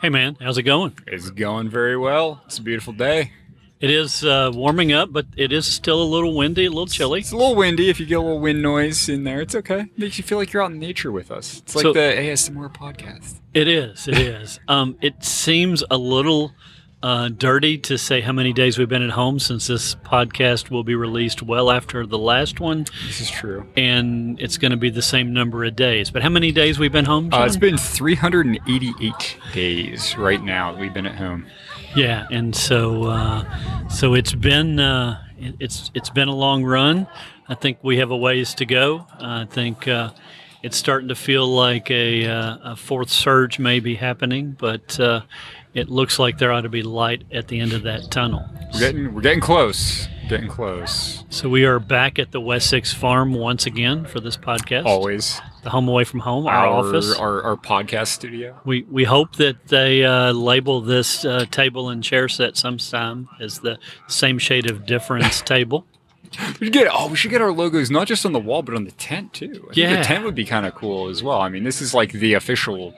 Hey man, how's it going? It's going very well. It's a beautiful day. It is uh, warming up, but it is still a little windy, a little chilly. It's a little windy. If you get a little wind noise in there, it's okay. makes you feel like you're out in nature with us. It's like So- the ASMR podcast. It is. It is. Um, it seems a little uh, dirty to say how many days we've been at home since this podcast will be released well after the last one, This is true. and it's going to be the same number of days. But how many days we've been home? Uh, it's been 388 days right now that we've been at home. Yeah, and so uh, so it's been uh, it's it's been a long run. I think we have a ways to go. I think uh, it's starting to feel like a, uh, a fourth surge may be happening, but uh, it looks like there ought to be light at the end of that tunnel. We're getting we're getting close. Getting close. So we are back at the West Six Farm once again for this podcast. Always. the home away from home, our, office. Our, our podcast studio. we, we hope that they uh, label this uh, table and chair set sometime as the same shade of difference table. We should get oh, we should get our logos not just on the wall but on the tent too. I Yeah. the tent would be kind of cool as well. I mean, this is like the official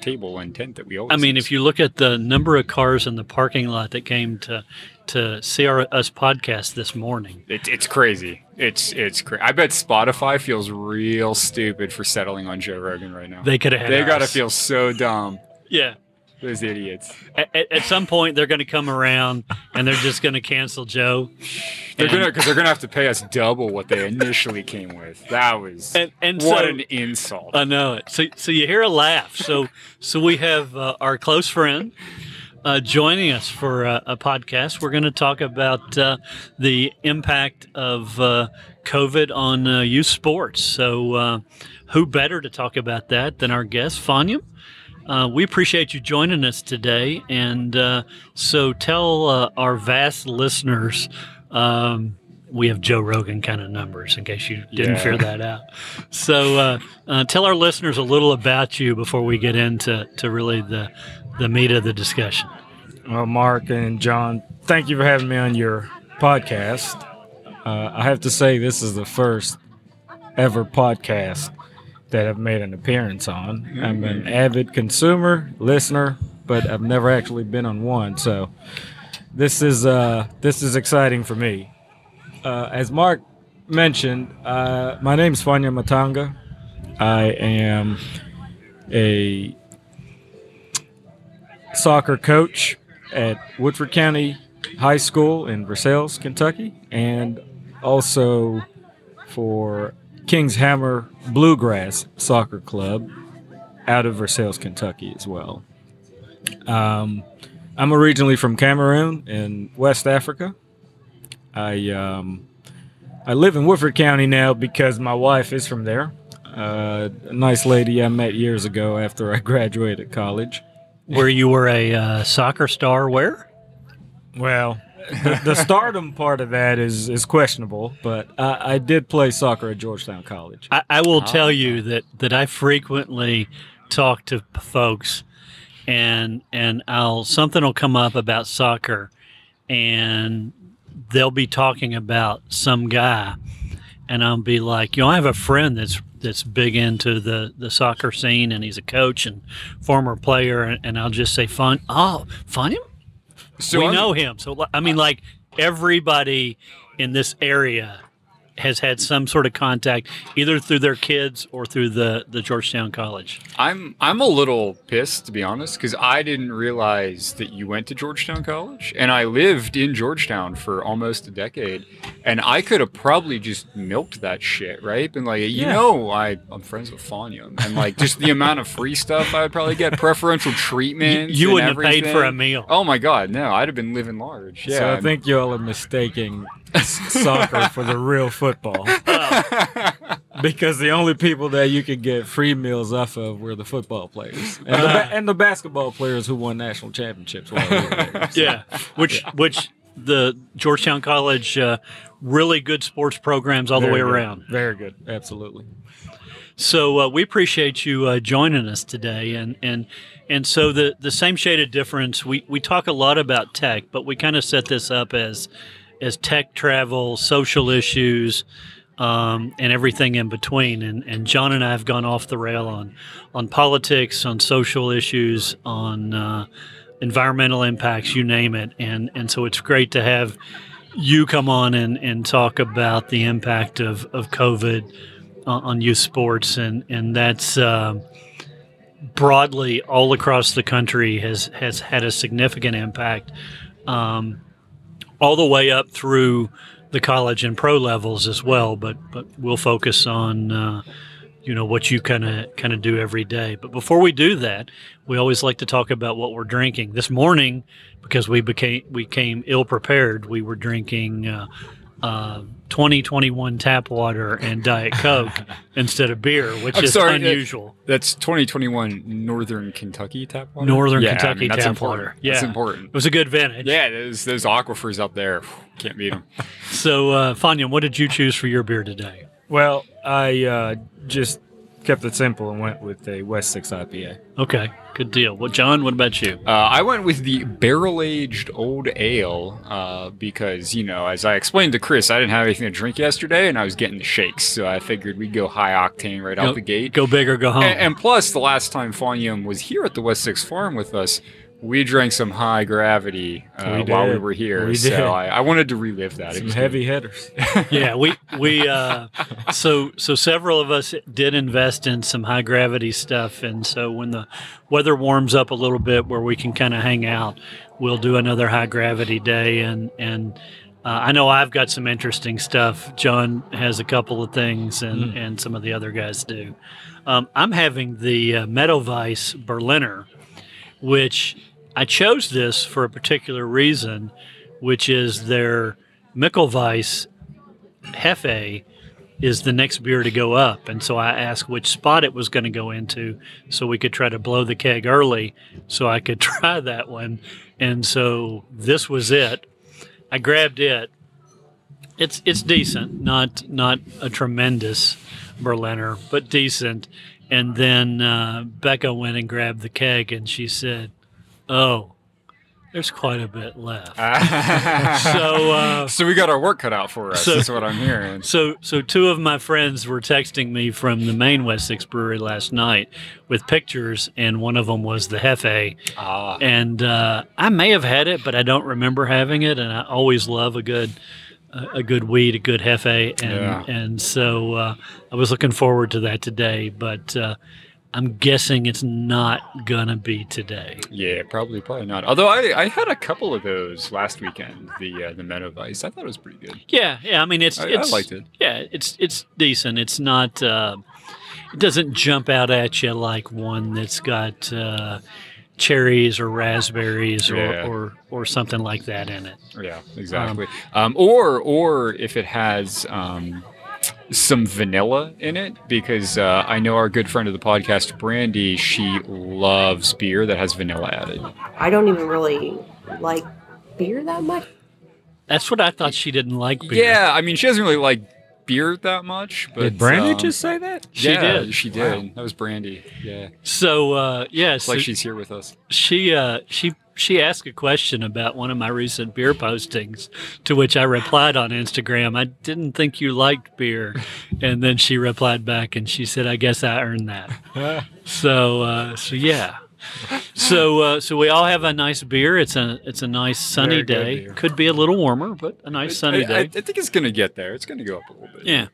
table and tent that we always. I mean, use. if you look at the number of cars in the parking lot that came to to see our us podcast this morning, It, it's crazy. It's it's crazy. I bet Spotify feels real stupid for settling on Joe Rogan right now. they could have. They gotta feel so dumb. Yeah. Those idiots. At, at, at some point, they're going to come around and they're just going to cancel Joe. They're gonna because they're gonna have to pay us double what they initially came with. That was And and what so, an insult. I know it. So, so you hear a laugh. So, so we have uh, our close friend uh, joining us for a, a podcast. We're going to talk about uh, the impact of uh, COVID on uh, youth sports. So, uh, who better to talk about that than our guest, Fanya? Uh, we appreciate you joining us today, and uh, so tell uh, our vast listeners. Um, we have Joe Rogan kind of numbers, in case you didn't Yeah. figure that out. So, uh, uh, tell our listeners a little about you before we get into to really the the meat of the discussion. Well, Mark and John, thank you for having me on your podcast. Uh, I have to say, this is the first ever podcast that I've made an appearance on. I'm an avid consumer, listener, but I've never actually been on one. So this is uh, this is exciting for me. Uh, as Mark mentioned, uh, my name is Fanya Matanga. I am a soccer coach at Woodford County High School in Versailles, Kentucky, and also for King's Hammer Bluegrass Soccer Club out of Versailles, Kentucky, as well. Um, I'm originally from Cameroon in West Africa. I um, I live in Woodford County now because my wife is from there. Uh, a nice lady I met years ago after I graduated college. Where you were a uh, soccer star, where? Well, the, the stardom part of that is is questionable, but I, I did play soccer at Georgetown College. I, I will ah. tell you that that I frequently talk to folks, and and I'll something will come up about soccer, and they'll be talking about some guy, and I'll be like, you know, I have a friend that's that's big into the the soccer scene, and he's a coach and former player, and, and I'll just say, fun, oh, find him. So we I'm- know him. So I mean, like everybody in this area has had some sort of contact, either through their kids or through the the Georgetown College. I'm I'm a little pissed to be honest because I didn't realize that you went to Georgetown College and I lived in Georgetown for almost a decade and I could have probably just milked that shit right been like you Yeah. know I I'm friends with Fanya and like just the amount of free stuff I would probably get preferential treatment you wouldn't have paid for a meal. oh my god no I'd have been living large yeah So I think y'all are mistaking soccer for the real football because the only people that you could get free meals off of were the football players and the, ba- and the basketball players who won national championships. While we were there. So- yeah, which which the Georgetown College uh, really good sports programs all the way good. around. Very good, absolutely. So uh, we appreciate you uh, joining us today, and and and so the the same shade of difference. We we talk a lot about tech, but we kind of set this up as as tech travel, social issues, um, and everything in between. And, and John and I have gone off the rail on on politics, on social issues, on uh, environmental impacts, you name it. And and so it's great to have you come on and, and talk about the impact of, of COVID on, youth sports, and and that's. Uh, broadly all across the country has has had a significant impact um, all the way up through the college and pro levels as well. But but we'll focus on uh, you know what you kind of kind of do every day. But before we do that, we always like to talk about what we're drinking. This morning, because we became we came ill prepared, we were drinking. Uh, uh, 2021 tap water and Diet Coke instead of beer, which I'm is sorry, unusual. That's 2021 Northern Kentucky tap water. Northern Yeah, I Kentucky mean, that's tap important. water. Yeah, That's important. It was a good vintage. Yeah, those those aquifers up there, can't beat them. So, uh, Fanya, what did you choose for your beer today? Well, I uh, just kept it simple and went with a West Six IPA. Okay, good deal. Well, John, what about you? Uh, I went with the barrel aged old ale uh, because, you know, as I explained to Chris, I didn't have anything to drink yesterday and I was getting the shakes. So I figured we'd go high octane right Go- out the gate. Go big or go home. And, and plus, the last time Fanium was here at the West Six Farm with us, we drank some high gravity uh, We while we were here. We so did. I, I wanted to relive that. It Some was heavy hitters. yeah, we we uh, so so several of us did invest in some high gravity stuff, and so when the weather warms up a little bit, where we can kind of hang out, we'll do another high gravity day, and and. Uh, I know I've got some interesting stuff. John has a couple of things, and, and some of the other guys do. Um, I'm having the uh, Meadowweiss Berliner, which I chose this for a particular reason, which is their Mickelweiss Hefe is the next beer to go up. And so I asked which spot it was going to go into so we could try to blow the keg early so I could try that one. And so this was it. I grabbed it. It's it's decent, not not a tremendous Berliner, but decent. And then uh, Becca went and grabbed the keg, and she said, "Oh, there's quite a bit left." so uh, so we got our work cut out for us. So- That's what I'm hearing. so, so two of my friends were texting me from the main West Six Brewery last night with pictures, and one of them was the Hefe. Ah, And uh, I may have had it, but I don't remember having it. And I always love a good, a a good weed, a good Hefe, and Yeah. and so uh, I was looking forward to that today. But uh, I'm guessing it's not gonna be today. yeah, probably, probably not. Although I, I had a couple of those last weekend. The uh, the Meadowweiss, I thought it was pretty good. Yeah, yeah. I mean, it's I, I it's liked it. Yeah, it's it's decent. It's not. Uh, it doesn't jump out at you like one that's got uh, cherries or raspberries or, Yeah. or or something like that in it. Yeah, exactly. Um, or or if it has um, some vanilla in it, because uh, I know our good friend of the podcast, Brandy, she loves beer that has vanilla added. I don't even really like beer that much. That's what I thought. She didn't like beer. Yeah, I mean, she doesn't really like beer that much. But Did Brandy um, just say that? She yeah, did. She did. That was Brandy. Yeah, So uh, yeah, it's so like she's here with us. she uh, she she asked a question about one of my recent beer postings, to which I replied on Instagram. I didn't think you liked beer, and then she replied back and she said, "I guess I earned that." So uh, so yeah. So uh, so we all have a nice beer. It's a it's a nice sunny Very day. Could be a little warmer, but a nice sunny I, day. I, I think it's gonna get there. It's gonna go up a little bit. Yeah.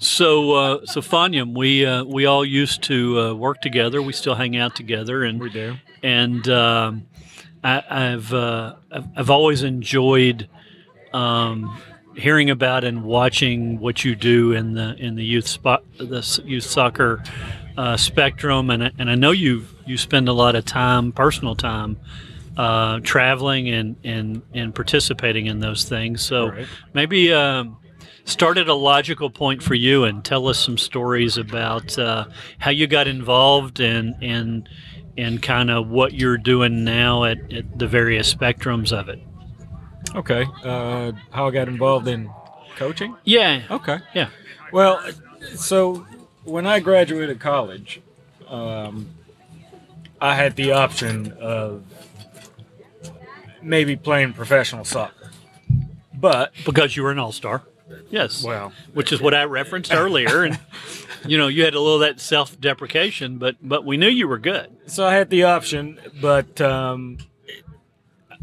So, uh, so Fanyam, we uh, we all used to uh, work together. We still hang out together, and We do. and um, I, I've, uh, I've I've always enjoyed um, hearing about and watching what you do in the in the youth spot the youth soccer uh, spectrum, and I- and I know you you spend a lot of time, personal time. Uh, traveling and, and, and participating in those things. So Right. maybe um, start at a logical point for you and tell us some stories about uh, how you got involved and and and kind of what you're doing now at, at the various spectrums of it. Okay. Uh, how I got involved in coaching? Yeah, Okay. yeah, Well, so when I graduated college, um, I had the option of maybe playing professional soccer. But because you were an all star. Yes. Well, which is what I referenced earlier. And you know, you had a little of that self-deprecation, but but we knew you were good. so I had the option, but um,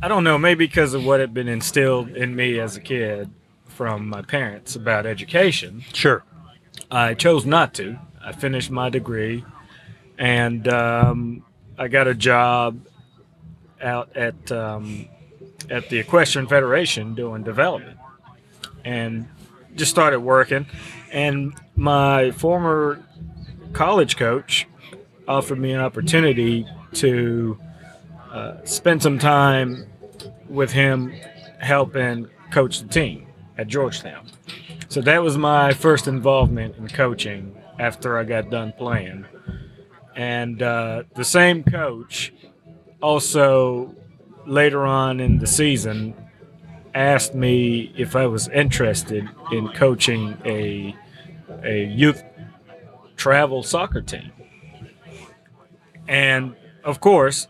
I don't know, maybe because of what had been instilled in me as a kid from my parents about education, Sure. I chose not to. I finished my degree, and um, I got a job out at um, at the Equestrian Federation doing development, and just started working. And my former college coach offered me an opportunity to uh, spend some time with him helping coach the team at Georgetown. So that was my first involvement in coaching after I got done playing. And uh, the same coach also later on in the season asked me if I was interested in coaching a a youth travel soccer team. And of course,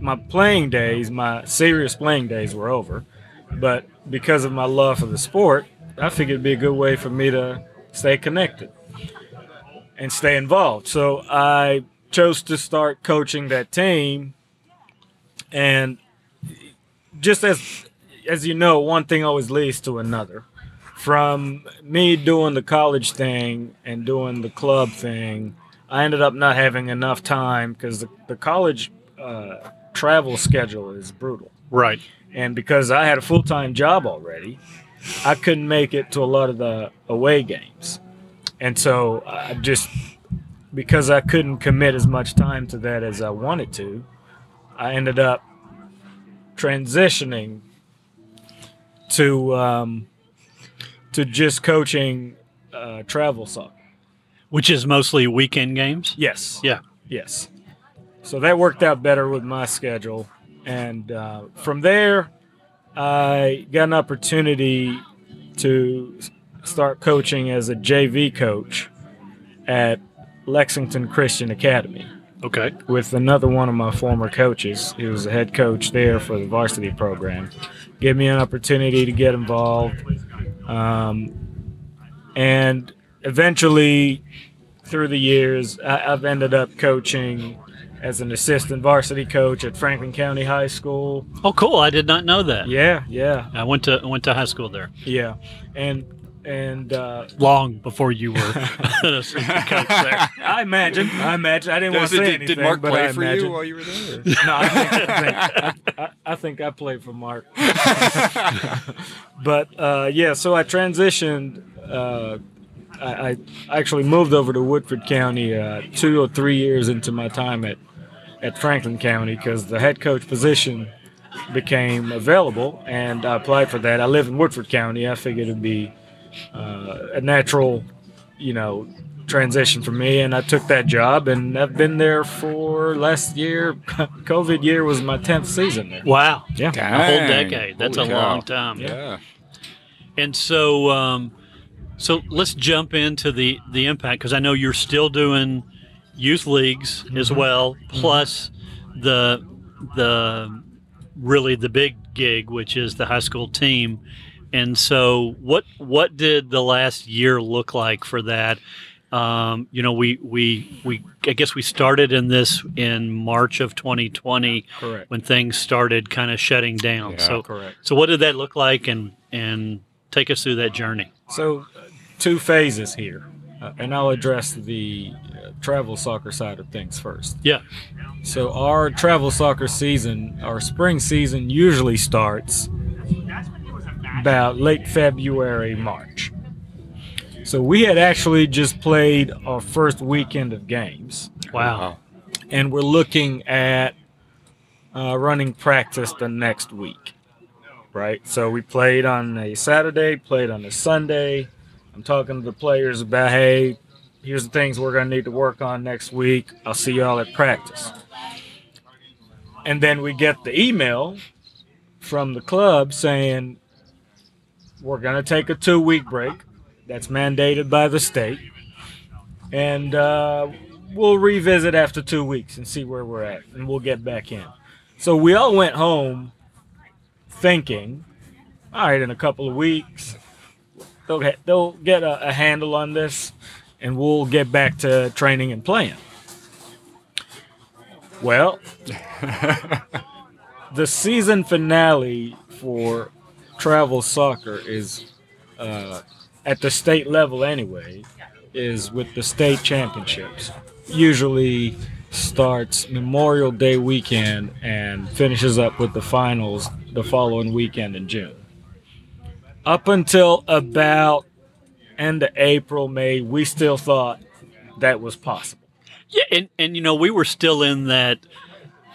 my playing days, my serious playing days were over. But because of my love for the sport, I figured it'd be a good way for me to stay connected and stay involved. So I chose to start coaching that team. And just as as you know, one thing always leads to another. From me doing the college thing and doing the club thing, I ended up not having enough time because the, the college uh, travel schedule is brutal. Right. And because I had a full time job already, I couldn't make it to a lot of the away games. And so I just, because I couldn't commit as much time to that as I wanted to, I ended up transitioning to um, to just coaching uh, travel soccer. Which is mostly weekend games. Yes. Yeah. Yes. So that worked out better with my schedule. And uh, from there, I got an opportunity to start coaching as a JV coach at Lexington Christian Academy Okay. with another one of my former coaches. He was the head coach there for the varsity program. Gave me an opportunity to get involved. Um, and eventually, through the years, I, I've ended up coaching as an assistant varsity coach at Franklin County High School. Oh, cool. I did not know that. Yeah, yeah, I went to I went to high school there yeah. And and uh, long before you were an assistant coach there. I imagine, I imagine, I didn't want to say did, anything, did Mark but play I for imagine. you while you were there? No, I think I, think, I, I, I think I played for Mark. but uh, yeah, so I transitioned. Uh, I, I actually moved over to Woodford County uh, two or three years into my time at at Franklin County because the head coach position became available, and I applied for that. I live in Woodford County. I figured it'd be uh, a natural, you know, transition for me, and I took that job, and I've been there for last year. COVID year was my tenth season there. Wow. Yeah, A whole decade. That's Holy a cow. long time. Yeah. And so, um, so let's jump into the the impact because I know you're still doing youth leagues as well, plus the the really the big gig, which is the high school team. And so, what what did the last year look like for that? Um, you know, we we we I guess we started in this in March of 2020 correct. when things started kind of shutting down. Yeah. so Correct. so what did that look like, and and take us through that journey? So, uh, two phases here, uh, and I'll address the travel soccer side of things first. Yeah. So, our travel soccer season, our spring season, usually starts about late February, March. So, we had actually just played our first weekend of games, Wow. and we're looking at uh, running practice the next week. Right? So, we played on a Saturday, played on a Sunday. I'm talking to the players about, hey, here's the things we're going to need to work on next week. I'll see y'all at practice. And then we get the email from the club saying, we're going to take a two week break. That's mandated by the state. And uh, we'll revisit after two weeks and see where we're at. And we'll get back in. So we all went home thinking, all right, in a couple of weeks, they'll get, they'll get a, a handle on this, and we'll get back to training and playing. Well, the season finale for travel soccer is uh, at the state level anyway is with the state championships usually starts memorial day weekend and finishes up with the finals the following weekend in june up until about end of april may we still thought that was possible. Yeah, and, and you know, we were still in that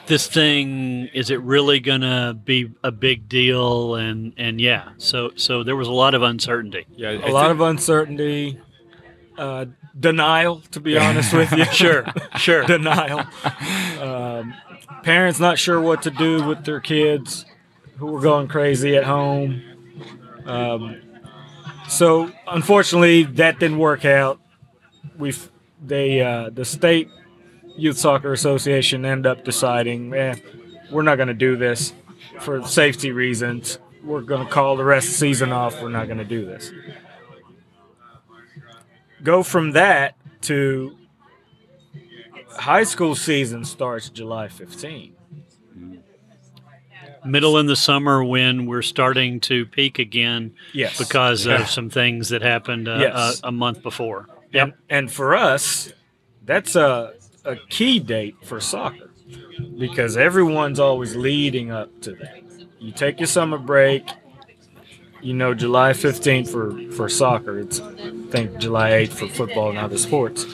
this thing is it really gonna be a big deal? And and yeah so so there was a lot of uncertainty. Yeah, a lot of uncertainty uh, denial to be honest with you. Sure sure. Denial. Um, parents not sure what to do with their kids who were going crazy at home. Um, so unfortunately, that didn't work out. We they uh, the state youth soccer association ended up deciding, eh, we're not going to do this for safety reasons. We're going to call the rest of the season off. We're not going to do this. Go from that to high school season starts July 15. Middle in the summer when we're starting to peak again Yes. because of some things that happened uh, Yes. a, a month before and, and for us, that's a, a key date for soccer because everyone's always leading up to that. You take your summer break, you know, July 15th for, for soccer, it's, I think, July 8th for football and other sports.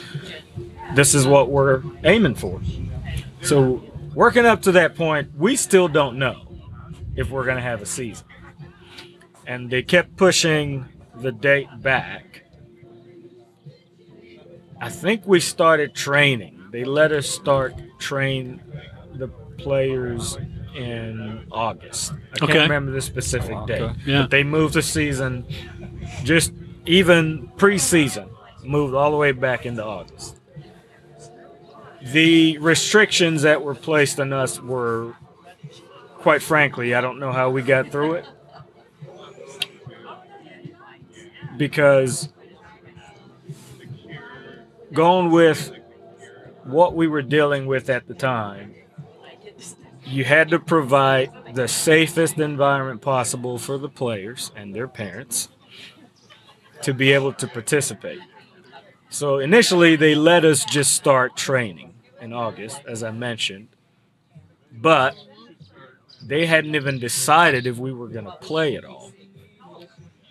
This is what we're aiming for. So, working up to that point, we still don't know if we're going to have a season. And they kept pushing the date back. I think we started training. They let us start train the players in August. I Okay. can't remember the specific date. Okay. Yeah. But they moved the season just even preseason moved all the way back into August. The restrictions that were placed on us were quite frankly, I don't know how we got through it. Because going with what we were dealing with at the time, you had to provide the safest environment possible for the players and their parents to be able to participate. So initially, they let us just start training in August, as I mentioned, but they hadn't even decided if we were going to play at all.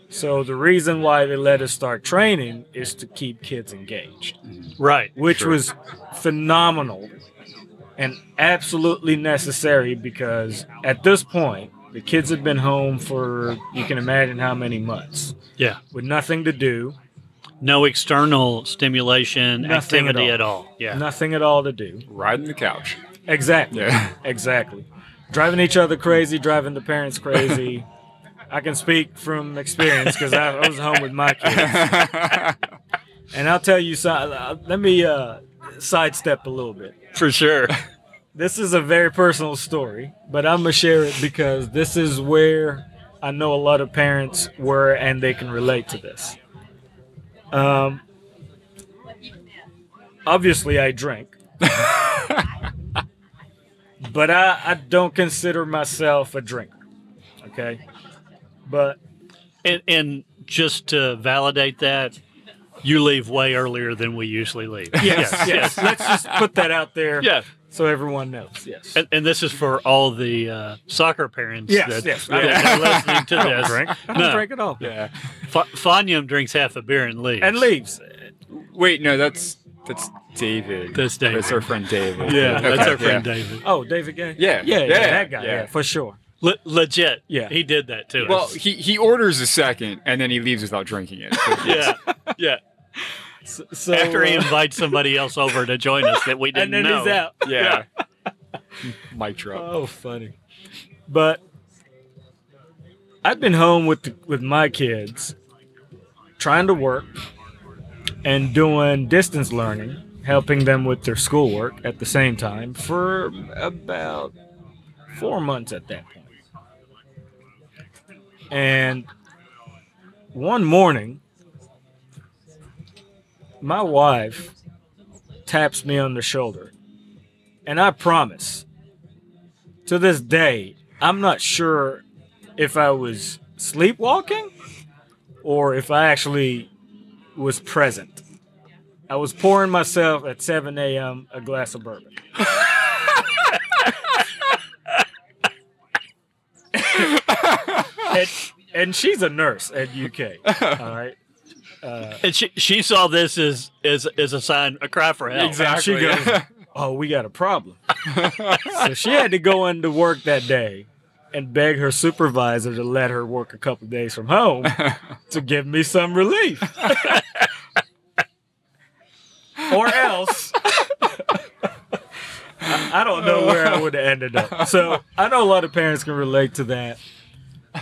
So the reason why they let us start training is to keep kids engaged. Mm-hmm. Right. Which Sure. was phenomenal and absolutely necessary because at this point the kids had been home for you can imagine how many months. Yeah. With nothing to do. No external stimulation Nothing at all. at all. Yeah. Nothing at all to do. Riding the couch. exactly. Yeah. exactly driving each other crazy driving the parents crazy. I can speak from experience because I, I was home with my kids. And i'll tell you so, uh, let me uh, sidestep a little bit. For sure. This is a very personal story, but I'm gonna share it because this is where I know a lot of parents were and they can relate to this. Um, obviously, I drink, but I, I don't consider myself a drinker. Okay, but and, and just to validate that you leave way earlier than we usually leave yes, yes, let's just put that out there yeah so everyone knows. Yes, and, and this is for all the uh, soccer parents yes, that, yes. that are listening to I don't this. drink. I don't No. drink at all. yeah. Fa- Fanyam drinks half a beer and leaves. And leaves. Wait, no, that's that's David. That's David. That's our friend David. Yeah, that's our friend yeah. David. Oh, David Gay. Yeah, yeah, yeah, yeah, that guy. Yeah, yeah. for sure. Le- legit. Yeah. He did that to Well, he, he orders a second and then he leaves without drinking it. Yeah. Yeah. So, so, After he invites somebody else over to join us that we didn't and then know. he's out. Yeah. Mic drop. Oh, funny. But I've been home with the, with my kids, trying to work and doing distance learning, helping them with their schoolwork at the same time for about four months at that point. And one morning, my wife taps me on the shoulder. And I promise, to this day, I'm not sure if I was sleepwalking or if I actually was present. I was pouring myself at 7 a.m. a glass of bourbon. and, and she's a nurse at UK. All right. Uh, and she she saw this as as as a sign, a cry for help. Exactly. She goes, "Oh, we got a problem." so she had to go into work that day and beg her supervisor to let her work a couple days from home to give me some relief, or else. I don't know where I would have ended up. So I know a lot of parents can relate to that,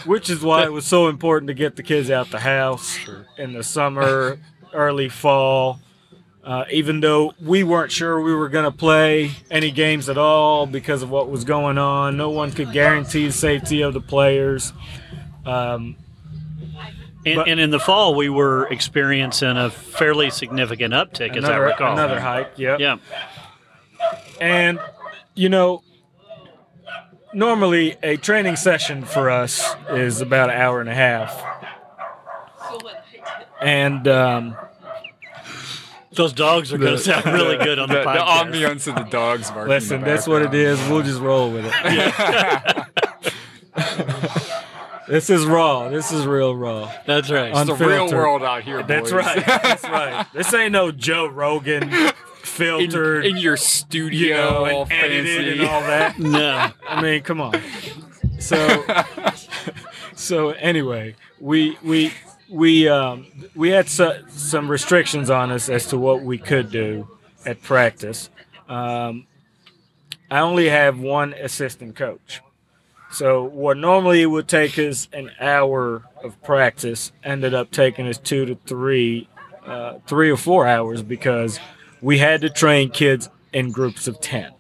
which is why it was so important to get the kids out the house in the summer, early fall. Uh, even though we weren't sure we were going to play any games at all because of what was going on, no one could guarantee the safety of the players. Um, And, But- and in the fall, we were experiencing a fairly significant uptick, as I recall. another hike, yep. Yeah. And, you know, normally a training session for us is about an hour and a half. And um, Those dogs are going to sound really good on the, the, the ambiance of the dogs barking. in listen, the that's what it is. We'll just roll with it. this is raw. This is real raw. That's right. On- It's the real world out here. Boys. That's right. That's right. This ain't no Joe Rogan in, filtered, in your you studio, know, all and edited fancy. and all that. no. I mean, come on. So, so anyway, we we we um, we had so, some restrictions on us as to what we could do at practice. Um, I only have one assistant coach. So what normally would take us an hour of practice ended up taking us two to three, uh, three or four hours because we had to train kids in groups of ten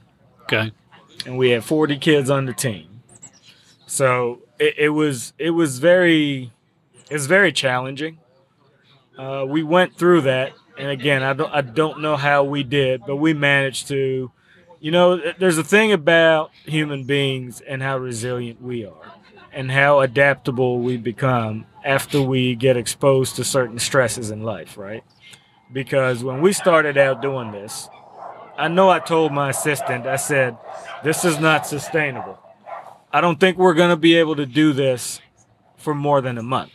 Okay. and we had 40 kids on the team. So it, it was it was very it was very challenging. Uh, we went through that, and again, I don't I don't know how we did, but we managed to. You know, there's a thing about human beings and how resilient we are, and how adaptable we become after we get exposed to certain stresses in life, right? Because when we started out doing this, I know I told my assistant, I said, this is not sustainable. I don't think we're going to be able to do this for more than a month.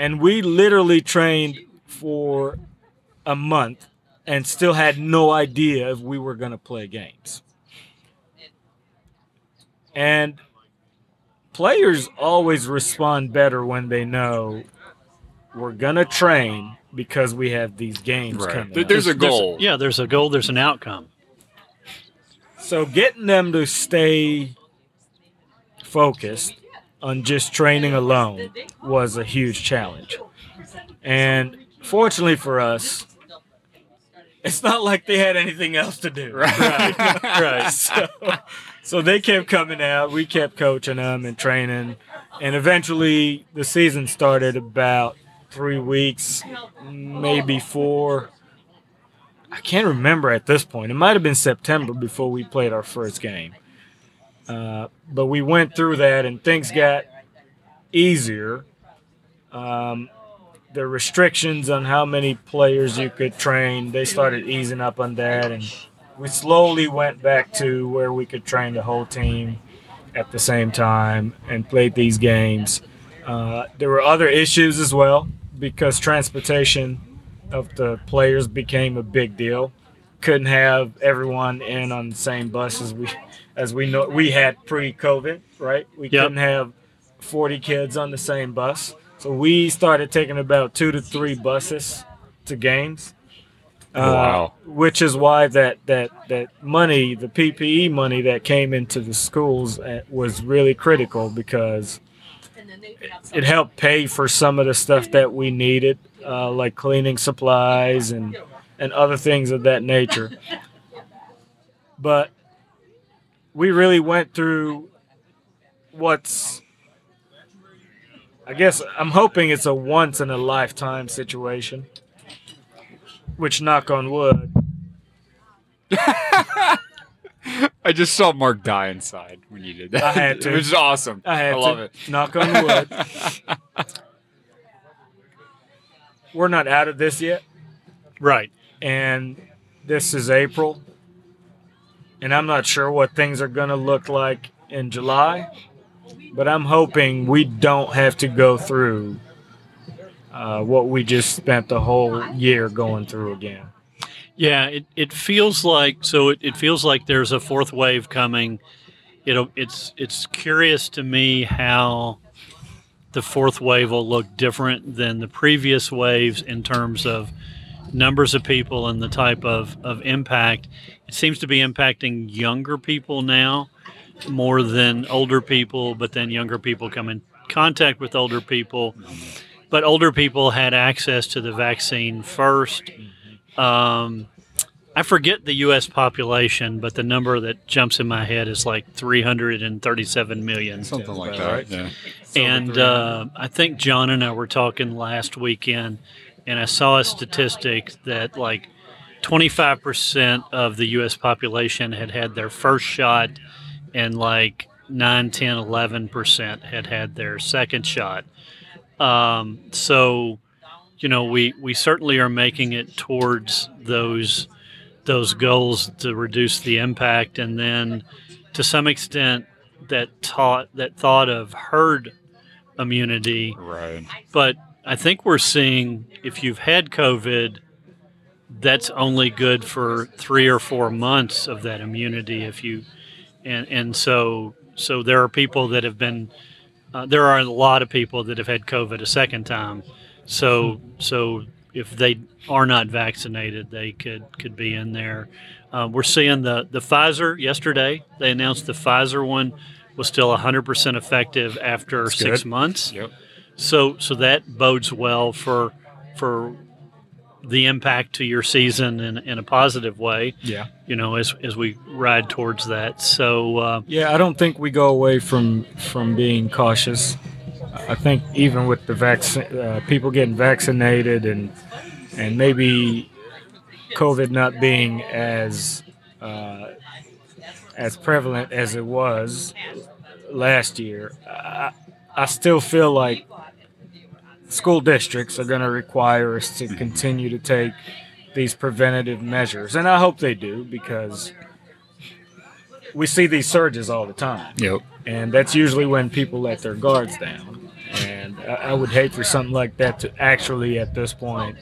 And we literally trained for a month and still had no idea if we were going to play games. And players always respond better when they know we're going to train because we have these games Right. coming. There- up. There's a goal. yeah, there's a goal, there's an outcome. So getting them to stay focused on just training alone was a huge challenge. And fortunately for us, it's not like they had anything else to do. Right. right. So, so they kept coming out. We kept coaching them and training. And eventually the season started about three weeks, maybe four. I can't remember at this point. It might have been September before we played our first game. Uh, but we went through that and things got easier. Um, the restrictions on how many players you could train, they started easing up on that. And we slowly went back to where we could train the whole team at the same time and played these games. Uh, there were other issues as well because transportation of the players became a big deal. Couldn't have everyone in on the same bus as we as we know we had pre-COVID, right? We Yep. couldn't have 40 kids on the same bus. So we started taking about 2 to 3 buses to games. Uh, Wow. Which is why that that that money, the PPE money that came into the schools uh, was really critical because it helped pay for some of the stuff that we needed, uh, like cleaning supplies and and other things of that nature. But we really went through what's I guess I'm hoping it's a once in a lifetime situation. Which, knock on wood, I just saw Mark die inside when you did that. I had to. It was awesome. I had I love to. it. Knock on wood. We're not out of this yet, Right. and this is April, and I'm not sure what things are going to look like in July, but I'm hoping we don't have to go through uh, what we just spent the whole year going through again. Yeah, it, it feels like so it, it feels like there's a fourth wave coming. It'll it's it's curious to me how the fourth wave will look different than the previous waves in terms of numbers of people and the type of, of impact. It seems to be impacting younger people now more than older people, but then younger people come in contact with older people. But older people had access to the vaccine first. Um, I forget the U.S. population, but the number that jumps in my head is like 337 million. Something like that. right. Yeah. And uh, I think John and I were talking last weekend, and I saw a statistic that like 25% of the U.S. population had had their first shot, and like 9, 10, 11% had had their second shot. Um, so, you know, we, we certainly are making it towards those those goals to reduce the impact, and then to some extent that taught that thought of herd immunity. Right. But I think we're seeing if you've had COVID, that's only good for three or four months of that immunity. If you and and so so there are people that have been uh, there are a lot of people that have had COVID a second time. So so if they are not vaccinated, they could could be in there. Uh, we're seeing the the Pfizer yesterday. They announced the Pfizer one was still 100% effective after That's six good. months. Yep. So so that bodes well for for the impact to your season in, in a positive way. Yeah. You know, as as we ride towards that. So uh, Yeah, I don't think we go away from from being cautious. I think even with the vaccine, uh, people getting vaccinated and and maybe COVID not being as uh, as prevalent as it was last year, I, I still feel like school districts are going to require us to continue to take these preventative measures, and I hope they do because we see these surges all the time, Yep. and that's usually when people let their guards down. And I, I would hate for something like that to actually, at this point,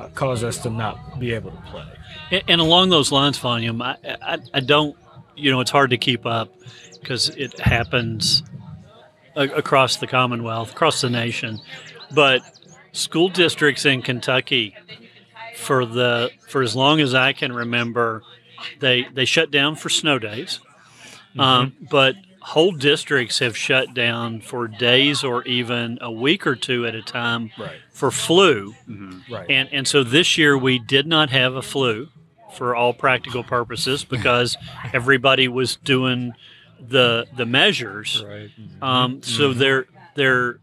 uh, cause us to not be able to play. and, and along those lines, volume, I, I I don't you know it's hard to keep up because it happens across the Commonwealth, across the nation, but school districts in Kentucky for the for as long as I can remember, they they shut down for snow days, um, but whole districts have shut down for days or even a week or two at a time Right. for flu. Right. And and so this year we did not have a flu for all practical purposes because everybody was doing the the measures. right. Um, so they're they're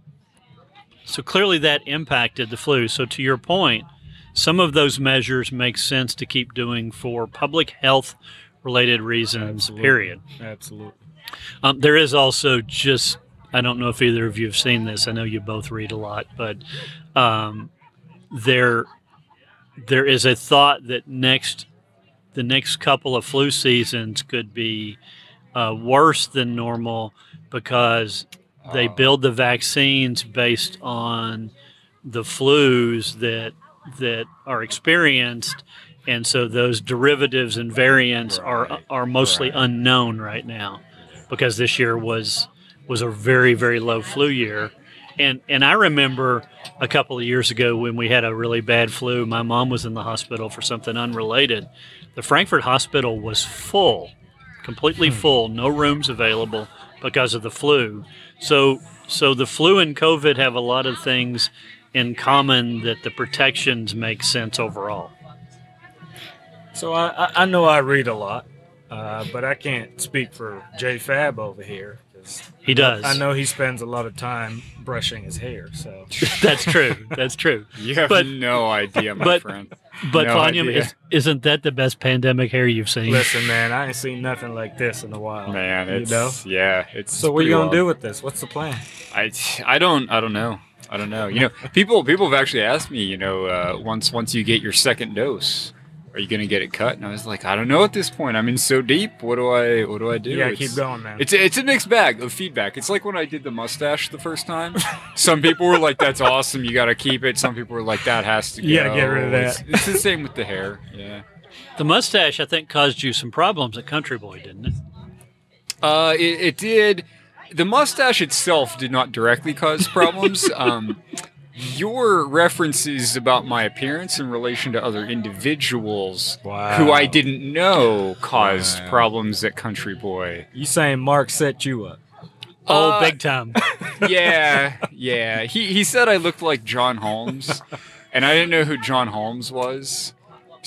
so clearly that impacted the flu. So to your point, some of those measures make sense to keep doing for public health related reasons. Absolutely. Period. Absolutely. Um, there is also just I don't know if either of you have seen this. I know you both read a lot, but um, there there is a thought that next the next couple of flu seasons could be uh, worse than normal because they um, build the vaccines based on the flus that that are experienced and so those derivatives and variants are Right. are mostly Right. unknown right now because this year was was a very very low flu year and and I remember a couple of years ago when we had a really bad flu my mom was in the hospital for something unrelated the Frankfort hospital was full completely hmm. full no rooms available because of the flu so so the flu and covid have a lot of things in common that the protections make sense overall So I, I, know I read a lot, uh, but I can't speak for J Fab over here. 'Cause He does. I know he spends a lot of time brushing his hair. So That's true. That's true. You have But- no idea, my but- friend. But No Vanya, is, isn't that the best pandemic hair you've seen? listen, man, I ain't seen nothing like this in a while. Man, you it's know. yeah, it's So what are you gonna wild. do with this? What's the plan? I, I don't I don't know. I don't know. You know, people people have actually asked me, you know, uh, once once you get your second dose, are you gonna get it cut? And I was like, I don't know at this point. I'm in so deep. What do I what do I do? You gotta It's- keep going, man. It's a, it's a mixed bag of feedback. It's like when I did the mustache the first time. Some people were like, "That's awesome, you got to keep it." Some people were like, "That has to go." You gotta get rid of that. It's, it's the same with the hair. Yeah. The mustache, I think, caused you some problems at Country Boy, didn't it? Uh, it, it did. The mustache itself did not directly cause problems. um, your references about my appearance in relation to other individuals Wow. who I didn't know caused Wow. problems at Country Boy. You saying Mark set you up? Oh, Uh, big time. yeah, yeah. He he said I looked like John Holmes, and I didn't know who John Holmes was.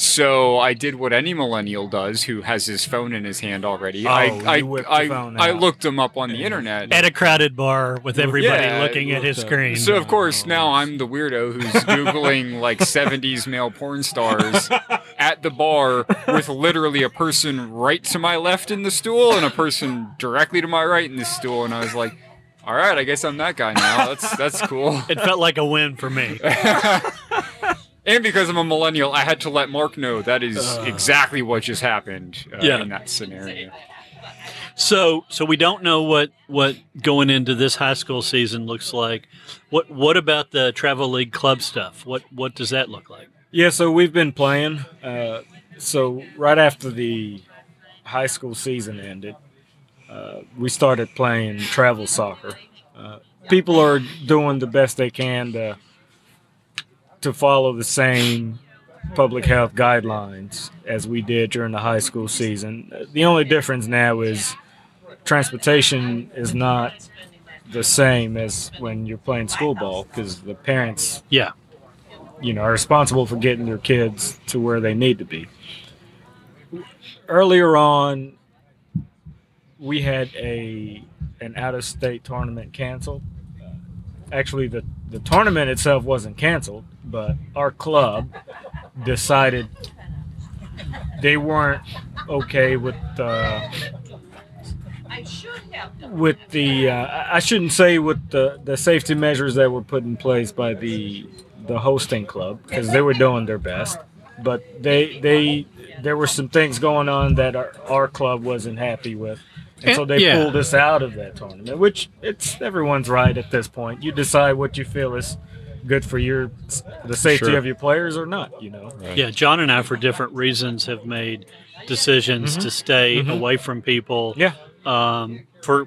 So I did what any millennial does who has his phone in his hand already. Oh, I you I the I, phone I out. looked him up on the internet. At a crowded bar with everybody Yeah, looking at his up. screen. So of course now oh. I'm the weirdo who's googling like 70s male porn stars at the bar with literally a person right to my left in the stool and a person directly to my right in the stool and I was like, "All right, I guess I'm that guy now. That's that's cool." it felt like a win for me. and because I'm a millennial, I had to let Mark know that is exactly what just happened uh, Yeah. in that scenario. So, so we don't know what what going into this high school season looks like. What what about the travel league club stuff? What what does that look like? Yeah, so we've been playing. Uh, so right after the high school season ended, uh, we started playing travel soccer. Uh, people are doing the best they can to to follow the same public health guidelines as we did during the high school season. The only difference now is transportation is not the same as when you're playing school ball because the parents Yeah, you know, are responsible for getting their kids to where they need to be. Earlier on, we had a an out of state tournament canceled. Actually, the the tournament itself wasn't canceled, but our club decided they weren't okay with the with the uh, I I shouldn't say with the the safety measures that were put in place by the the hosting club because they were doing their best, but they they there were some things going on that our, our club wasn't happy with. And so they Yeah. pulled us out of that tournament, which it's everyone's right at this point. You decide what you feel is good for your the safety Sure. of your players or not. You know, yeah. John and I, for different reasons, have made decisions to stay Mhm. away from people. yeah, um, for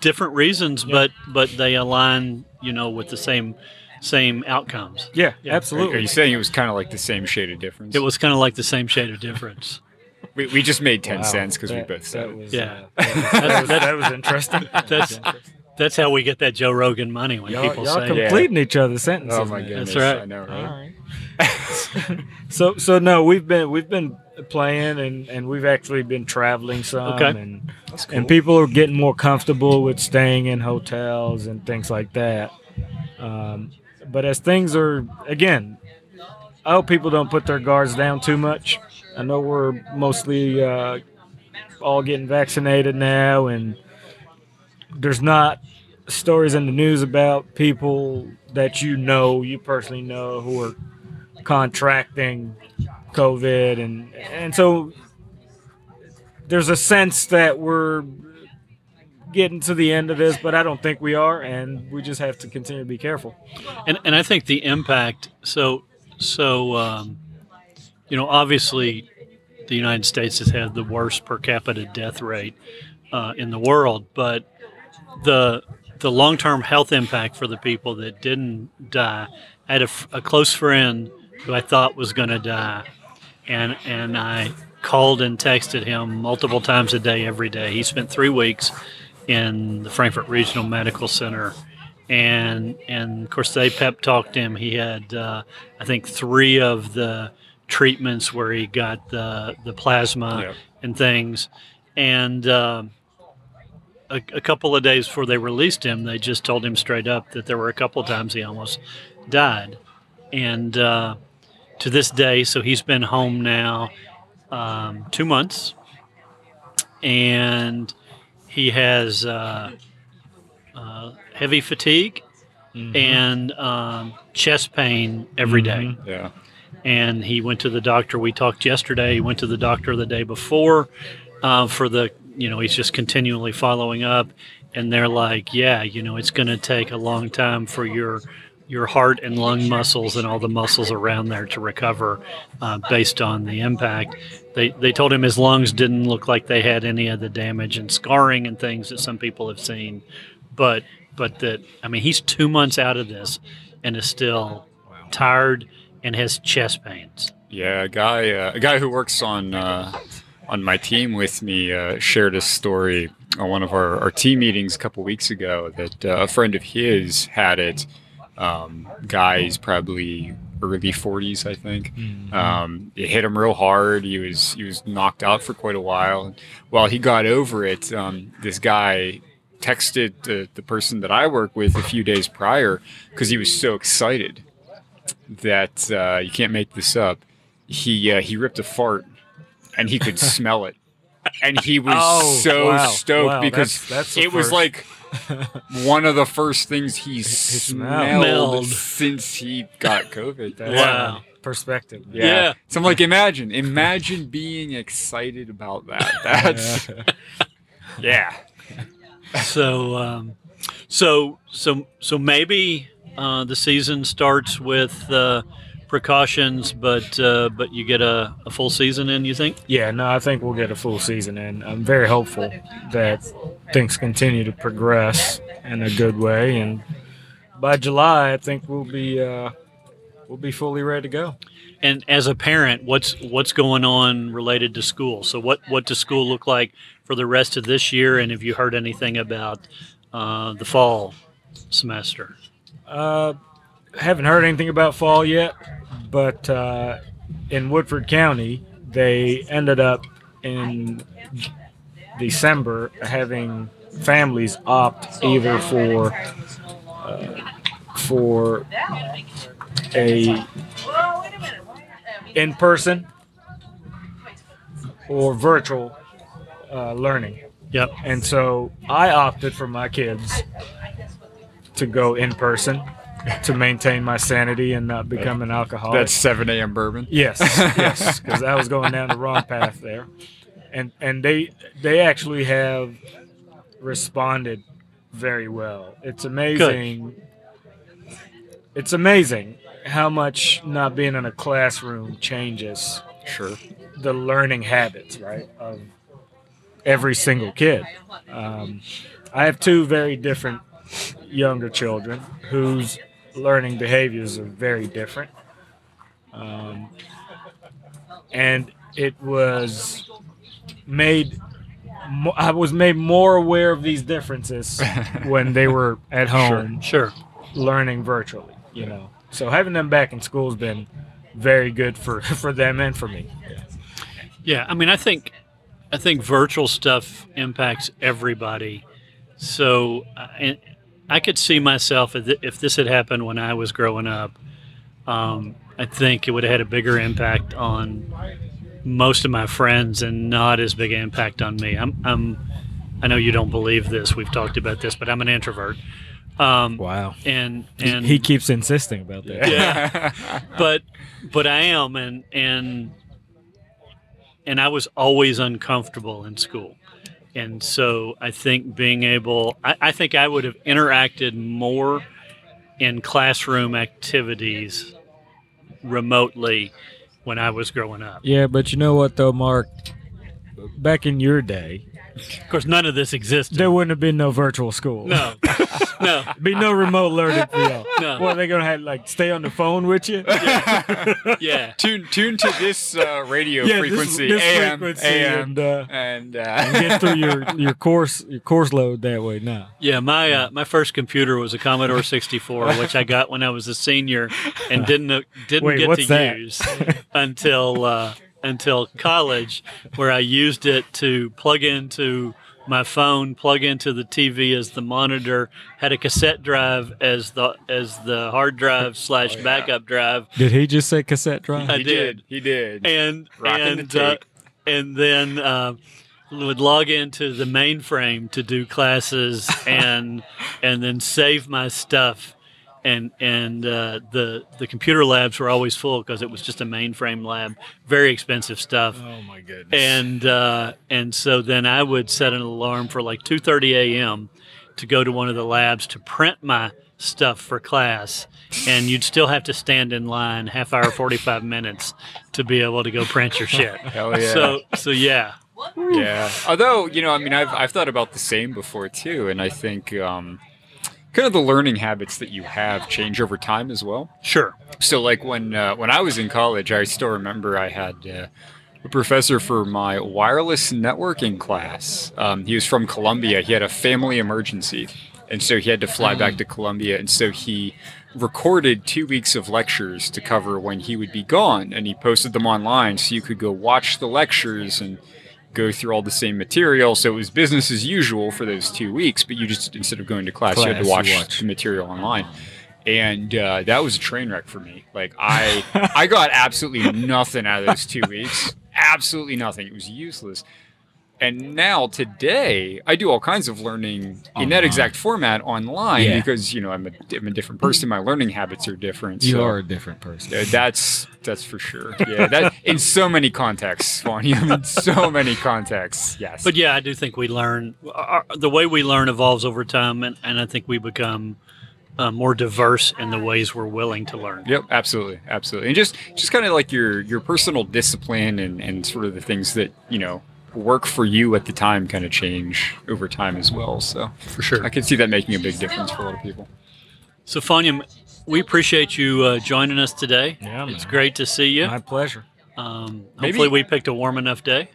different reasons, but but they align, you know, with the same same outcomes. yeah, Yeah. Are absolutely. you saying it was kind of like the same shade of difference? It was kind of like the same shade of difference. We, we just made 10 Wow. cents because we both said that it. was, Yeah. uh, that, was, that, was, that was interesting. That's- interesting. That's how we get that Joe Rogan money when y'all, people y'all say, Yeah. completing each other's sentences. Oh my man. goodness. right. I know, All right? right. so so no, we've been we've been playing and and we've actually been traveling some Okay. and cool. and people are getting more comfortable with staying in hotels and things like that. Um, but as things are again, I hope people don't put their guards down too much. I know we're mostly uh, all getting vaccinated now, and there's not stories in the news about people that you know, you personally know, who are contracting COVID, and and so there's a sense that we're getting to the end of this, but I don't think we are, and we just have to continue to be careful. and and I think the impact. So so um, you know, obviously, the United States has had the worst per capita death rate uh, in the world, but the the long term health impact for the people that didn't die. I had a close friend who I thought was going to die, and and I called and texted him multiple times a day, every day. He spent three weeks in the Frankfort Regional Medical Center, and and of course they pep talked him. He had uh, I think three of the treatments where he got the the plasma Yeah. and things, and. Uh, a, a couple of days before they released him, they just told him straight up that there were a couple of times he almost died, and uh, to this day, so he's been home now um, two months, and he has uh, uh, heavy fatigue and um, chest pain every day Yeah. and he went to the doctor. We talked yesterday. He went to the doctor the day before uh, for the, you know, he's just continually following up, and they're like, yeah, you know, it's going to take a long time for your your heart and lung muscles and all the muscles around there to recover uh, based on the impact. They they told him his lungs didn't look like they had any of the damage and scarring and things that some people have seen, but but that I mean he's two months out of this and is still tired and has chest pains. Yeah, a guy, uh, a guy who works on uh, on my team with me uh, shared a story on one of our, our team meetings a couple weeks ago that uh, a friend of his had it. Um, guy's probably early 40s, I think. Um, it hit him real hard. He was he was knocked out for quite a while. While he got over it, um, this guy texted the, the person that I work with a few days prior because he was so excited that uh, you can't make this up. He uh, he ripped a fart, and he could smell it, and he was Oh, so wow, stoked wow, because that's- that's the it was like one of the first things he smelled. smelled since he got COVID. That's- Wow. Perspective. Yeah. Yeah. So I'm like, imagine, imagine being excited about that. That's yeah. So um, so so so maybe uh, the season starts with uh, precautions, but uh, but you get a, a full season in. You think? Yeah, no, I think we'll get a full season in. I'm very hopeful that things continue to progress in a good way, and by July, I think we'll be uh, we'll be fully ready to go. And as a parent, what's what's going on related to school? So what what does school look like for the rest of this year? And have you heard anything about uh, the fall semester? Uh, haven't heard anything about fall yet, but uh, in Woodford County, they ended up in December having families opt either for uh, for a in person or virtual uh, learning. Yep. And so I opted for my kids to go in person to maintain my sanity and not become an alcoholic. That's 7 a.m. bourbon. yes, yes, because I was going down the wrong path there, and and they they actually have responded very well. It's amazing. It's amazing how much not being in a classroom changes Sure. the learning habits, right, of every single kid. Um, I have two very different younger children whose learning behaviors are very different. Um, and it was made, mo- I was made more aware of these differences when they were at home Sure. learning virtually, you know. So having them back in school has been very good for, for them and for me. Yeah, I mean, I think, I think virtual stuff impacts everybody. So, uh, and I could see myself if, this had happened when I was growing up. Um, I think it would have had a bigger impact on most of my friends and not as big an impact on me. I'm, I'm, I know you don't believe this. We've talked about this, but I'm an introvert. Um, Wow. and and he keeps insisting about that. yeah, but but I am, and and and I was always uncomfortable in school, and so I think being able, I, I think I would have interacted more in classroom activities remotely when I was growing up. Yeah, but you know what though, Mark? Back in your day, Of course, none of this existed. there wouldn't have been no virtual school. no, no, Be no remote learning for y'all. No. What are they gonna have like stay on the phone with you? yeah. Tune tune to this uh, radio Yeah, frequency, this AM, frequency, AM, and, uh, and, uh, and get through your, your course your course load that way now. Yeah, my uh, my first computer was a Commodore 64, which I got when I was a senior and didn't uh, didn't Wait, get what's to that? use until uh, until college, where I used it to plug into my phone, plug into the TV as the monitor, had a cassette drive as the as the hard drive slash Oh, yeah. backup drive, Did he just say cassette drive? I he did. He did. and Rocking the and uh, and then uh, would log into the mainframe to do classes and and then save my stuff and and uh, the the computer labs were always full because it was just a mainframe lab very expensive stuff oh my goodness. and uh, and so then I would set an alarm for like 2:30 a.m. to go to one of the labs to print my stuff for class, and you'd still have to stand in line half hour, 45 minutes to be able to go print your shit. Hell yeah. So so yeah, Yeah. Although, you know, I mean, I've, I've thought about the same before too. And I think um, kind of the learning habits that you have change over time as well. sure. So, like when, uh, when I was in college, I still remember I had uh, a professor for my wireless networking class. Um, he was from Colombia. He had a family emergency. And so he had to fly back to Colombia. And so he recorded two weeks of lectures to cover when he would be gone. And he posted them online so you could go watch the lectures and go through all the same material. So it was business as usual for those two weeks, but you just, instead of going to class, you had to watch, watch. the material online. And uh, that was a train wreck for me. Like I, I got absolutely nothing out of those two weeks. Absolutely nothing. It was useless. And now today, I do all kinds of learning in that exact format online Yeah. because you know I'm a, I'm a different person. My learning habits are different. you so- are a different person. That's that's for sure. Yeah, that in so many contexts, Swanee. in so many contexts. Yes. But yeah, I do think we learn our, the way we learn evolves over time, and, and I think we become uh, more diverse in the ways we're willing to learn. Yep, absolutely, absolutely, and just just kind of like your your personal discipline and and sort of the things that you know work for you at the time kind of change over time as well. So For sure. I can see that making a big difference for a lot of people. So, Fania, we appreciate you uh, joining us today. Yeah, it's great to see you. My pleasure. Um, Maybe- hopefully, we picked a warm enough day.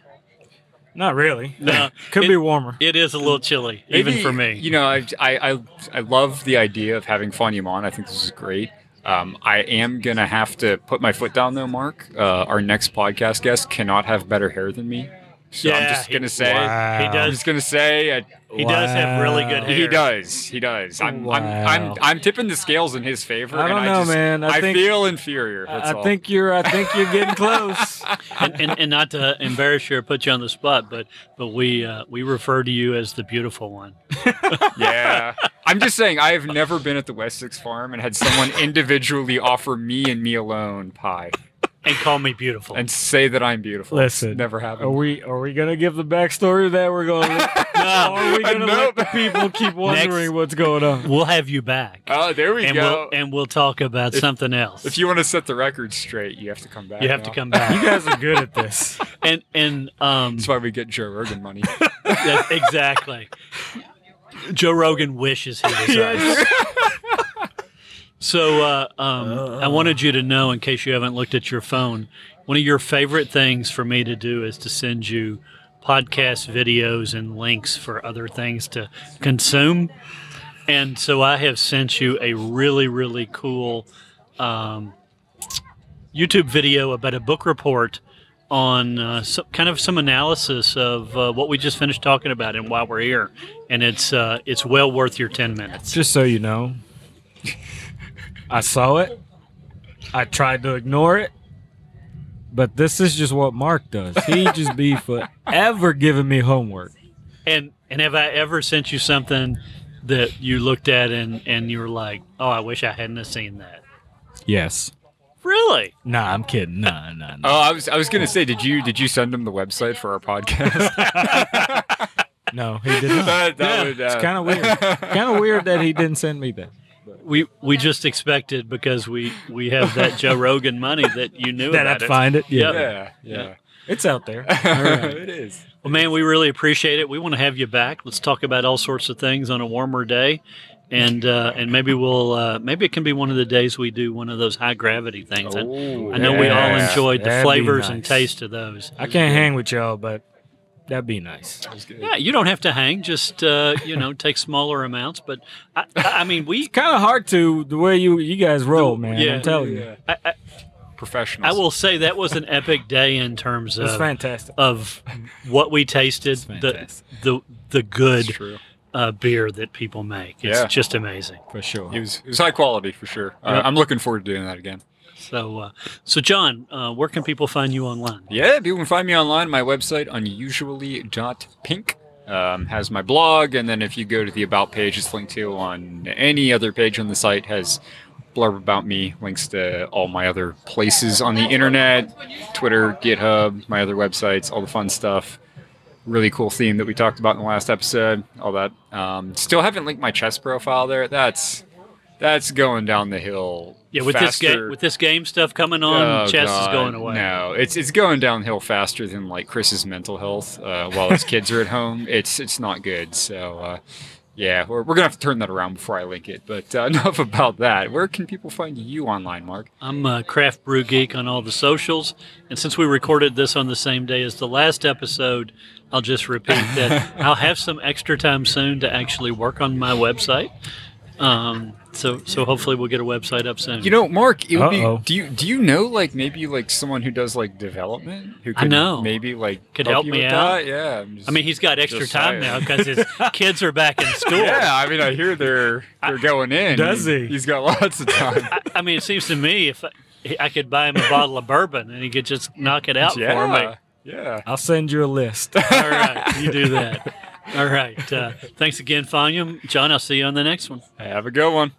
Not really. No, Could it- be warmer. It is a little chilly, even for me. You know, I, I, I, I love the idea of having Fanium on. I think this is great. Um, I am going to have to put my foot down, though, Mark. Uh, our next podcast guest cannot have better hair than me. So I'm Yeah, just he- going to say, Wow. he I'm does. just going to say, I, He does have really good hair. he does. He does. I'm, I'm, Wow. I'm, I'm tipping the scales in his favor. I don't and know, I just, man. I I, think- feel inferior. That's I all. think you're. I think you're getting close. and, and, and not to embarrass you or put you on the spot, but but we uh, we refer to you as the beautiful one. yeah. I'm just saying, I have never been at the West Six farm and had someone individually offer me and me alone pie And call me beautiful. and say that I'm beautiful. It's Listen, never happened. Are we? Are we gonna give the backstory of that? We're gonna. no. Are we gonna Nope. let the people keep wondering Next. what's going on? we'll have you back, Oh, there we and go. we'll and we'll talk about something else. if you want to set the record straight, you have to come back. you have to now. come You guys are good at this. and and um, That's why we get Joe Rogan money. yeah, exactly. Joe Rogan wishes he was us. So uh, um, I wanted you to know, in case you haven't looked at your phone, one of your favorite things for me to do is to send you podcast videos and links for other things to consume. And so I have sent you a really, really cool um, YouTube video about a book report on uh, so, kind of some analysis of uh, what we just finished talking about and why we're here. And it's uh, it's well worth your ten minutes. Just so you know, I saw it. I tried to ignore it, but this is just what Mark does. He just be forever giving me homework. And and have I ever sent you something that you looked at and and you were like, oh, I wish I hadn't have seen that. Yes. Really? Nah, I'm kidding. Nah, nah, nah. oh, I was I was gonna say, did you did you send him the website for our podcast? No, he did not. that, that Yeah, would, uh, It's kind of weird. kind of weird that he didn't send me that. We we just expected because we we have that Joe Rogan money that you knew That about I'd it. find it. Yeah, Yeah, yeah. it's out there. All right. it is. Well, man, we really appreciate it. We want to have you back. Let's talk about all sorts of things on a warmer day, and uh, and maybe we'll uh, maybe it can be one of the days we do one of those high gravity things. I, Oh, I know we all enjoyed the That'd be flavors and taste of those. I can't hang with y'all, but that'd be nice. That was good. Yeah, you don't have to hang. Just uh, you know, take smaller amounts. But I, I I mean, we Kind of hard to the way you you guys roll, man. Yeah. I'm telling you. Yeah. I, I, professionals. I will say that was an epic day in terms It was of fantastic. of what we tasted, the the the good uh, beer that people make. It's Yeah. just amazing. for sure. It was, it was high quality for sure. Uh, Yeah. I'm looking forward to doing that again. So, uh, so John, uh, where can people find you online? Yeah, people can find me online. My website, unusually.pink, um, has my blog. And then if you go to the About page, it's linked to on any other page on the site, has blurb about me, links to all my other places on the internet, Twitter, GitHub, my other websites, all the fun stuff. Really cool theme that we talked about in the last episode. All that. Um, still haven't linked my chess profile there. That's that's going down the hill. Yeah, with this game with this game stuff coming on, Oh, chess God, is going away. No, it's it's going downhill faster than like Chris's mental health uh, while his kids are at home. It's it's not good. So uh, yeah, we're, we're gonna have to turn that around before I link it. But uh, enough about that. Where can people find you online, Mark? I'm a craft brew geek on all the socials, and since we recorded this on the same day as the last episode, I'll just repeat that I'll have some extra time soon to actually work on my website. Um, so so hopefully we'll get a website up soon. You know, Mark, it would Uh-oh. be. Do you do you know like maybe like someone who does like development who I could know. maybe like Could help you me out. That? Yeah. I'm just- I mean, he's got extra time saying. now because his kids are back in school. Yeah, I mean, I hear they're they're going in. Does he? He's got lots of time. I, I mean, it seems to me if I, I could buy him a bottle of bourbon and he could just knock it out for me. yeah. Yeah. I'll send you a list. All right, you do that. All right. Uh, thanks again, Fanium. John, I'll see you on the next one. Have a good one.